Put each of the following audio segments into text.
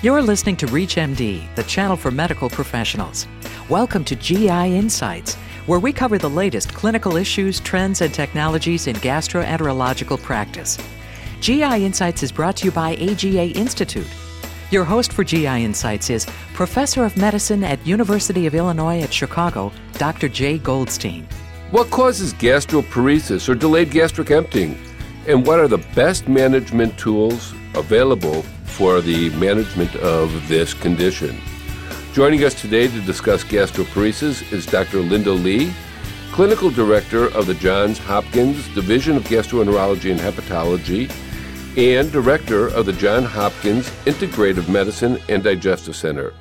You're listening to ReachMD, the channel for medical professionals. Welcome to GI Insights, where we cover the latest clinical issues, trends, and technologies in gastroenterological practice. GI Insights is brought to you by AGA Institute. Your host for GI Insights is Professor of Medicine at University of Illinois at Chicago, Dr. Jay Goldstein. What causes gastroparesis or delayed gastric emptying? And what are the best management tools available for the management of this condition. Joining us today to discuss gastroparesis is Dr. Linda Lee, Clinical Director of the Johns Hopkins Division of Gastroenterology and Hepatology, and Director of the Johns Hopkins Integrative Medicine and Digestive Center.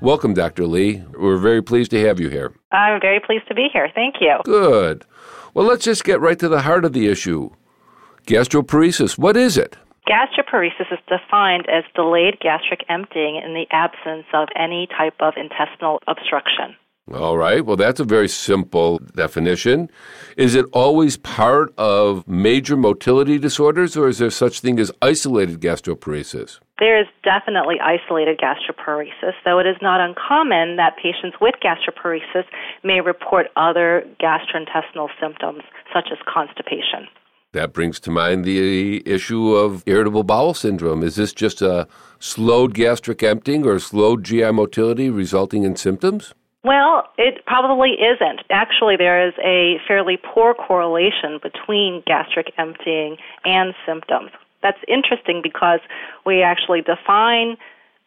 Welcome, Dr. Lee. We're very pleased to have you here. I'm very pleased to be here. Thank you. Good. Well, let's just get right to the heart of the issue. Gastroparesis, what is it? Gastroparesis is defined as delayed gastric emptying in the absence of any type of intestinal obstruction. All right. Well, that's a very simple definition. Is it always part of major motility disorders, or is there such thing as isolated gastroparesis? There is definitely isolated gastroparesis, though it is not uncommon that patients with gastroparesis may report other gastrointestinal symptoms, such as constipation. That brings to mind the issue of irritable bowel syndrome. Is this just a slowed gastric emptying or slowed GI motility resulting in symptoms? Well, it probably isn't. Actually, there is a fairly poor correlation between gastric emptying and symptoms. That's interesting because we actually define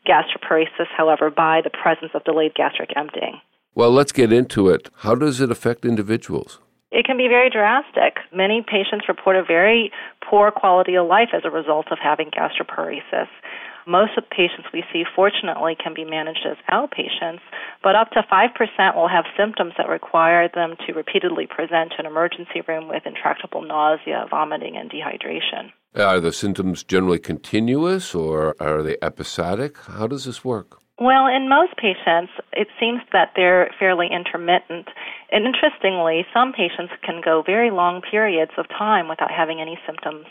gastroparesis, however, by the presence of delayed gastric emptying. Well, let's get into it. How does it affect individuals? It can be very drastic. Many patients report a very poor quality of life as a result of having gastroparesis. Most of the patients we see, fortunately, can be managed as outpatients, but up to 5% will have symptoms that require them to repeatedly present to an emergency room with intractable nausea, vomiting, and dehydration. Are the symptoms generally continuous or are they episodic? How does this work? Well, in most patients, it seems that they're fairly intermittent. And interestingly, some patients can go very long periods of time without having any symptoms,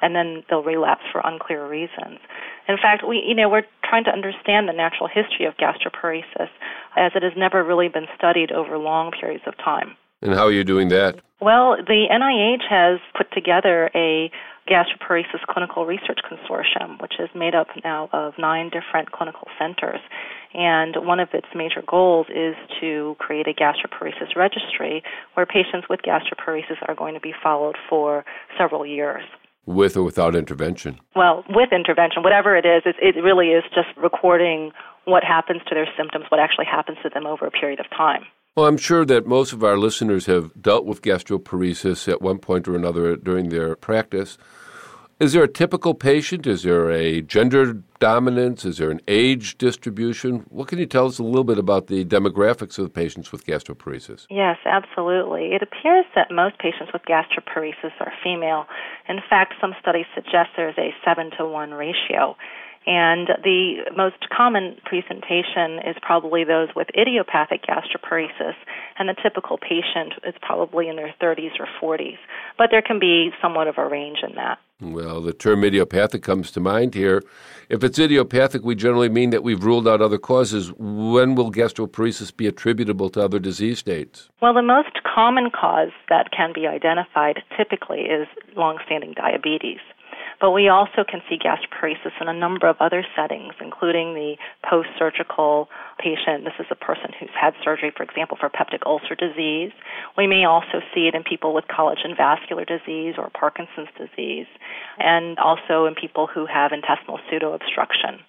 and then they'll relapse for unclear reasons. In fact, we, you know, we're trying to understand the natural history of gastroparesis, as it has never really been studied over long periods of time. And how are you doing that? Well, the NIH has put together a Gastroparesis Clinical Research Consortium, which is made up now of nine different clinical centers. And one of its major goals is to create a gastroparesis registry where patients with gastroparesis are going to be followed for several years. With or without intervention? Well, with intervention, whatever it is, it, it really is just recording what happens to their symptoms, what actually happens to them over a period of time. Well, I'm sure that most of our listeners have dealt with gastroparesis at one point or another during their practice. Is there a typical patient? Is there a gender dominance? Is there an age distribution? What can you tell us a little bit about the demographics of the patients with gastroparesis? Yes, absolutely. It appears that most patients with gastroparesis are female. In fact, some studies suggest there's a 7 to 1 ratio. And the most common presentation is probably those with idiopathic gastroparesis, and the typical patient is probably in their 30s or 40s. But there can be somewhat of a range in that. Well, the term idiopathic comes to mind here. If it's idiopathic, we generally mean that we've ruled out other causes. When will gastroparesis be attributable to other disease states? Well, the most common cause that can be identified typically is longstanding diabetes. But we also can see gastroparesis in a number of other settings, including the post surgical patient. This is a person who's had surgery, for example, for peptic ulcer disease. We may also see it in people with collagen vascular disease or Parkinson's disease, and also in people who have intestinal pseudoobstruction.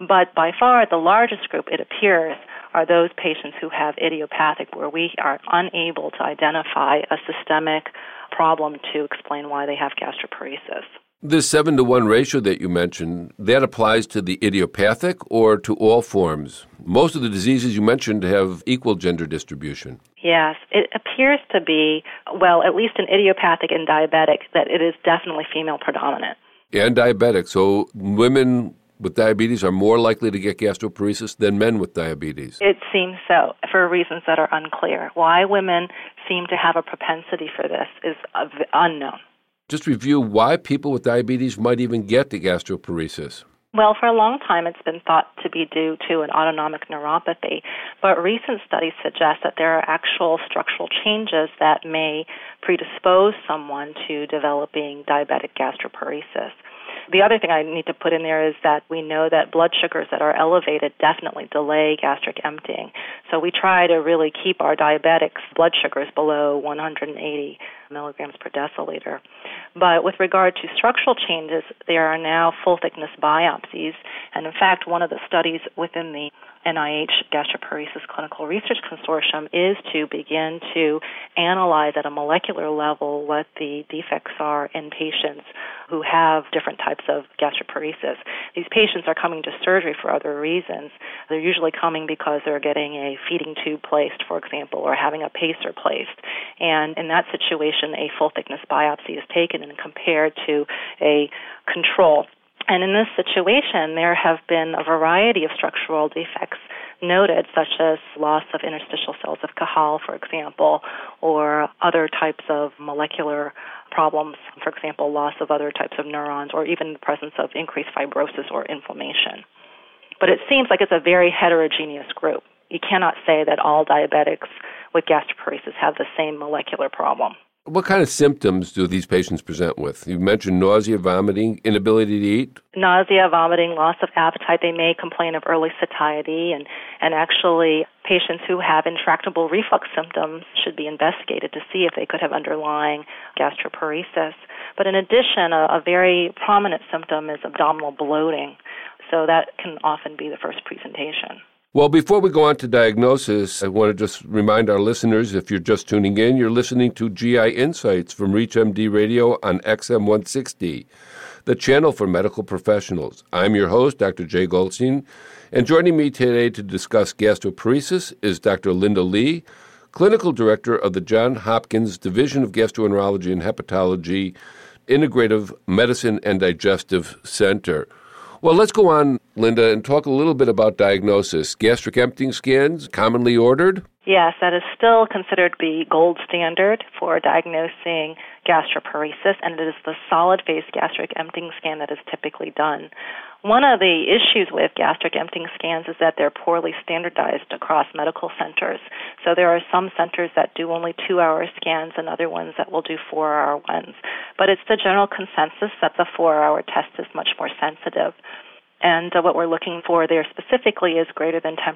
But by far the largest group, it appears, are those patients who have idiopathic, where we are unable to identify a systemic problem to explain why they have gastroparesis. This 7 to 1 ratio that you mentioned, that applies to the idiopathic or to all forms? Most of the diseases you mentioned have equal gender distribution. Yes, it appears to be, well, at least in idiopathic and diabetic, that it is definitely female predominant. And diabetic. So women with diabetes are more likely to get gastroparesis than men with diabetes. It seems so, for reasons that are unclear. Why women seem to have a propensity for this is uh, unknown just review why people with diabetes might even get the gastroparesis. Well, for a long time, it's been thought to be due to an autonomic neuropathy, but recent studies suggest that there are actual structural changes that may predispose someone to developing diabetic gastroparesis. The other thing I need to put in there is that we know that blood sugars that are elevated definitely delay gastric emptying. So we try to really keep our diabetics' blood sugars below 180 milligrams per deciliter. But with regard to structural changes, there are now full thickness biopsies. And in fact, one of the studies within the NIH Gastroparesis Clinical Research Consortium is to begin to analyze at a molecular level what the defects are in patients who have different types of gastroparesis. These patients are coming to surgery for other reasons. They're usually coming because they're getting a feeding tube placed, for example, or having a pacer placed. And in that situation, a full thickness biopsy is taken and compared to a control and in this situation, there have been a variety of structural defects noted, such as loss of interstitial cells of Cajal, for example, or other types of molecular problems, for example, loss of other types of neurons, or even the presence of increased fibrosis or inflammation. But it seems like it's a very heterogeneous group. You cannot say that all diabetics with gastroparesis have the same molecular problem. What kind of symptoms do these patients present with? You mentioned nausea, vomiting, inability to eat. Nausea, vomiting, loss of appetite. They may complain of early satiety, and, and actually, patients who have intractable reflux symptoms should be investigated to see if they could have underlying gastroparesis. But in addition, a, a very prominent symptom is abdominal bloating, so that can often be the first presentation. Well, before we go on to diagnosis, I want to just remind our listeners if you're just tuning in, you're listening to GI Insights from ReachMD Radio on XM 160, the channel for medical professionals. I'm your host, Dr. Jay Goldstein, and joining me today to discuss gastroparesis is Dr. Linda Lee, Clinical Director of the Johns Hopkins Division of Gastroenterology and Hepatology, Integrative Medicine and Digestive Center. Well, let's go on, Linda, and talk a little bit about diagnosis. Gastric emptying scans, commonly ordered? Yes, that is still considered the gold standard for diagnosing gastroparesis, and it is the solid phase gastric emptying scan that is typically done. One of the issues with gastric emptying scans is that they're poorly standardized across medical centers. So there are some centers that do only two hour scans and other ones that will do four hour ones. But it's the general consensus that the four hour test is much more sensitive. And uh, what we're looking for there specifically is greater than 10%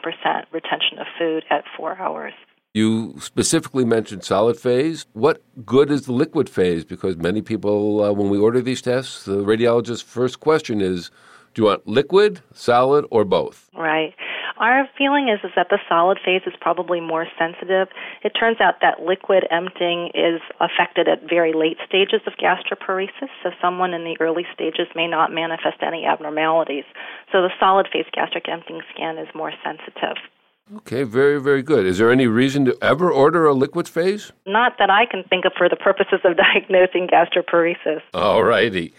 retention of food at four hours. You specifically mentioned solid phase. What good is the liquid phase? Because many people, uh, when we order these tests, the radiologist's first question is do you want liquid, solid, or both? Right. Our feeling is, is that the solid phase is probably more sensitive. It turns out that liquid emptying is affected at very late stages of gastroparesis, so someone in the early stages may not manifest any abnormalities. So the solid phase gastric emptying scan is more sensitive. Okay, very, very good. Is there any reason to ever order a liquid phase? Not that I can think of for the purposes of diagnosing gastroparesis. All righty.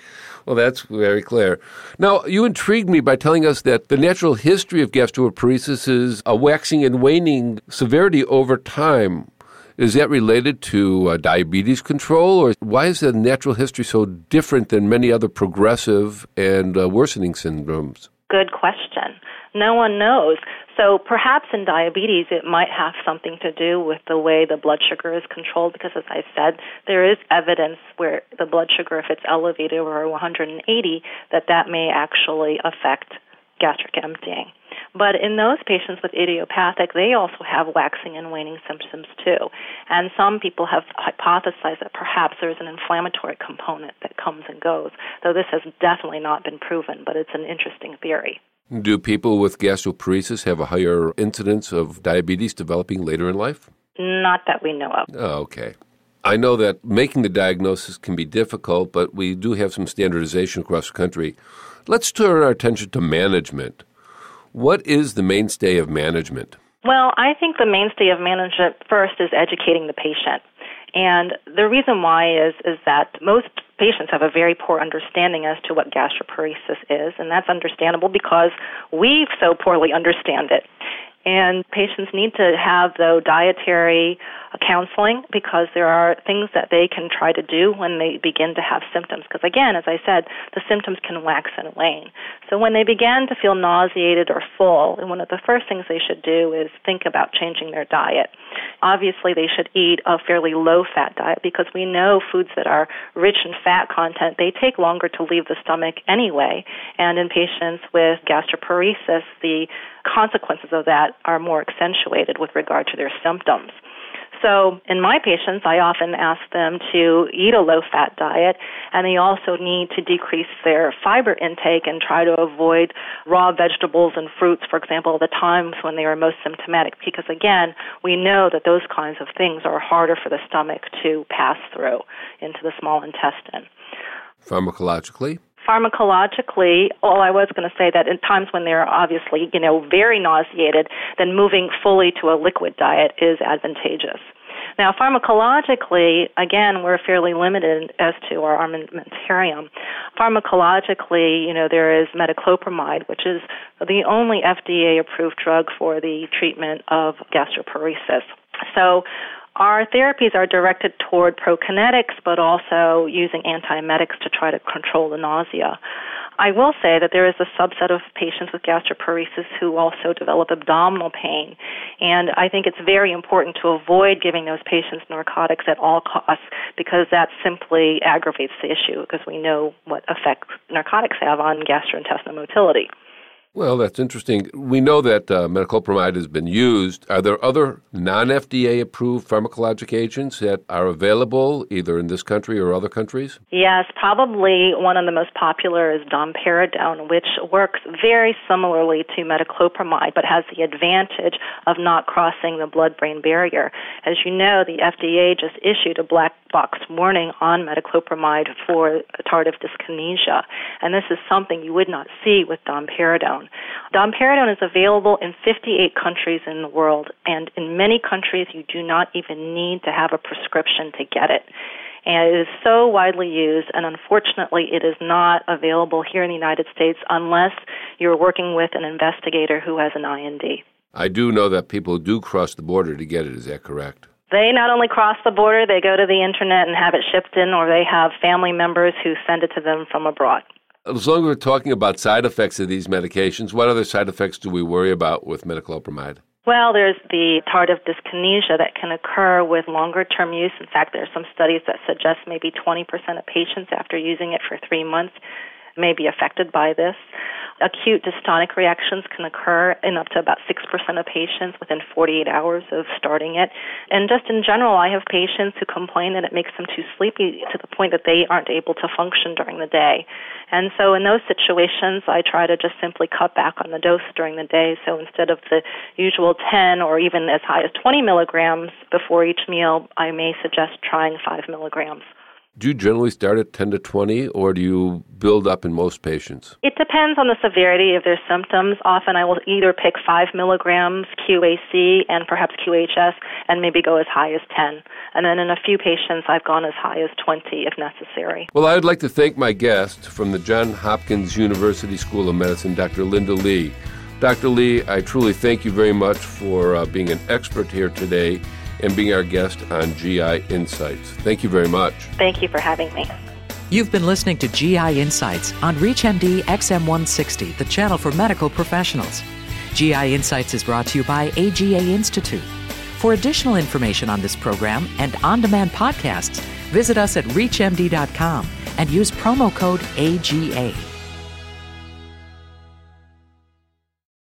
Well, that's very clear. Now, you intrigued me by telling us that the natural history of gastroparesis is a waxing and waning severity over time. Is that related to uh, diabetes control, or why is the natural history so different than many other progressive and uh, worsening syndromes? Good question. No one knows. So perhaps in diabetes, it might have something to do with the way the blood sugar is controlled because, as I said, there is evidence where the blood sugar, if it's elevated over 180, that that may actually affect gastric emptying. But in those patients with idiopathic, they also have waxing and waning symptoms too. And some people have hypothesized that perhaps there's an inflammatory component that comes and goes, though this has definitely not been proven, but it's an interesting theory. Do people with gastroparesis have a higher incidence of diabetes developing later in life? Not that we know of. Oh, okay. I know that making the diagnosis can be difficult, but we do have some standardization across the country. Let's turn our attention to management. What is the mainstay of management? Well, I think the mainstay of management first is educating the patient. And the reason why is is that most patients have a very poor understanding as to what gastroparesis is, and that's understandable because we so poorly understand it. And patients need to have, though, dietary counseling because there are things that they can try to do when they begin to have symptoms. Because again, as I said, the symptoms can wax and wane. So when they begin to feel nauseated or full, one of the first things they should do is think about changing their diet. Obviously, they should eat a fairly low fat diet because we know foods that are rich in fat content, they take longer to leave the stomach anyway. And in patients with gastroparesis, the consequences of that are more accentuated with regard to their symptoms. So, in my patients, I often ask them to eat a low fat diet, and they also need to decrease their fiber intake and try to avoid raw vegetables and fruits, for example, the times when they are most symptomatic, because again, we know that those kinds of things are harder for the stomach to pass through into the small intestine. Pharmacologically? Pharmacologically, all I was going to say that in times when they're obviously, you know, very nauseated, then moving fully to a liquid diet is advantageous. Now, pharmacologically, again, we're fairly limited as to our armamentarium. Pharmacologically, you know, there is metoclopramide, which is the only FDA approved drug for the treatment of gastroparesis. So our therapies are directed toward prokinetics, but also using antiemetics to try to control the nausea. I will say that there is a subset of patients with gastroparesis who also develop abdominal pain, and I think it's very important to avoid giving those patients narcotics at all costs because that simply aggravates the issue because we know what effect narcotics have on gastrointestinal motility. Well, that's interesting. We know that uh, metoclopramide has been used. Are there other non FDA approved pharmacologic agents that are available either in this country or other countries? Yes, probably one of the most popular is domperidone, which works very similarly to metoclopramide but has the advantage of not crossing the blood brain barrier. As you know, the FDA just issued a black box warning on metoclopramide for tardive dyskinesia, and this is something you would not see with domperidone. Domperidone is available in 58 countries in the world, and in many countries you do not even need to have a prescription to get it. And it is so widely used, and unfortunately, it is not available here in the United States unless you're working with an investigator who has an IND. I do know that people do cross the border to get it. Is that correct? They not only cross the border, they go to the internet and have it shipped in, or they have family members who send it to them from abroad. As long as we're talking about side effects of these medications, what other side effects do we worry about with metoclopramide? Well, there's the tardive dyskinesia that can occur with longer term use. In fact, there are some studies that suggest maybe 20% of patients after using it for three months may be affected by this. Acute dystonic reactions can occur in up to about 6% of patients within 48 hours of starting it. And just in general, I have patients who complain that it makes them too sleepy to the point that they aren't able to function during the day. And so in those situations, I try to just simply cut back on the dose during the day. So instead of the usual 10 or even as high as 20 milligrams before each meal, I may suggest trying 5 milligrams. Do you generally start at 10 to 20, or do you build up in most patients? It depends on the severity of their symptoms. Often I will either pick 5 milligrams QAC and perhaps QHS and maybe go as high as 10. And then in a few patients, I've gone as high as 20 if necessary. Well, I would like to thank my guest from the Johns Hopkins University School of Medicine, Dr. Linda Lee. Dr. Lee, I truly thank you very much for uh, being an expert here today and being our guest on GI Insights. Thank you very much. Thank you for having me. You've been listening to GI Insights on ReachMD XM160, the channel for medical professionals. GI Insights is brought to you by AGA Institute. For additional information on this program and on demand podcasts, visit us at ReachMD.com and use promo code AGA.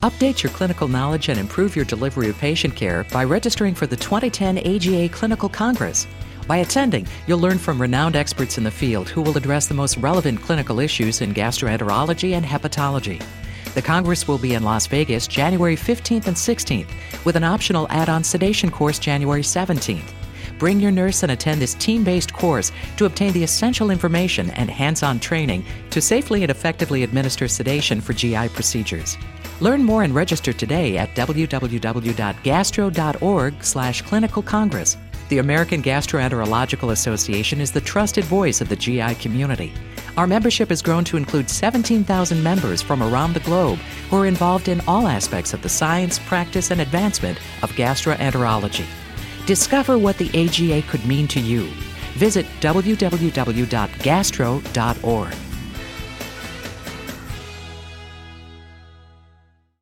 Update your clinical knowledge and improve your delivery of patient care by registering for the 2010 AGA Clinical Congress. By attending, you'll learn from renowned experts in the field who will address the most relevant clinical issues in gastroenterology and hepatology. The Congress will be in Las Vegas January 15th and 16th, with an optional add on sedation course January 17th. Bring your nurse and attend this team based course to obtain the essential information and hands on training to safely and effectively administer sedation for GI procedures. Learn more and register today at www.gastro.org slash clinical congress. The American Gastroenterological Association is the trusted voice of the GI community. Our membership has grown to include 17,000 members from around the globe who are involved in all aspects of the science, practice, and advancement of gastroenterology. Discover what the AGA could mean to you. Visit www.gastro.org.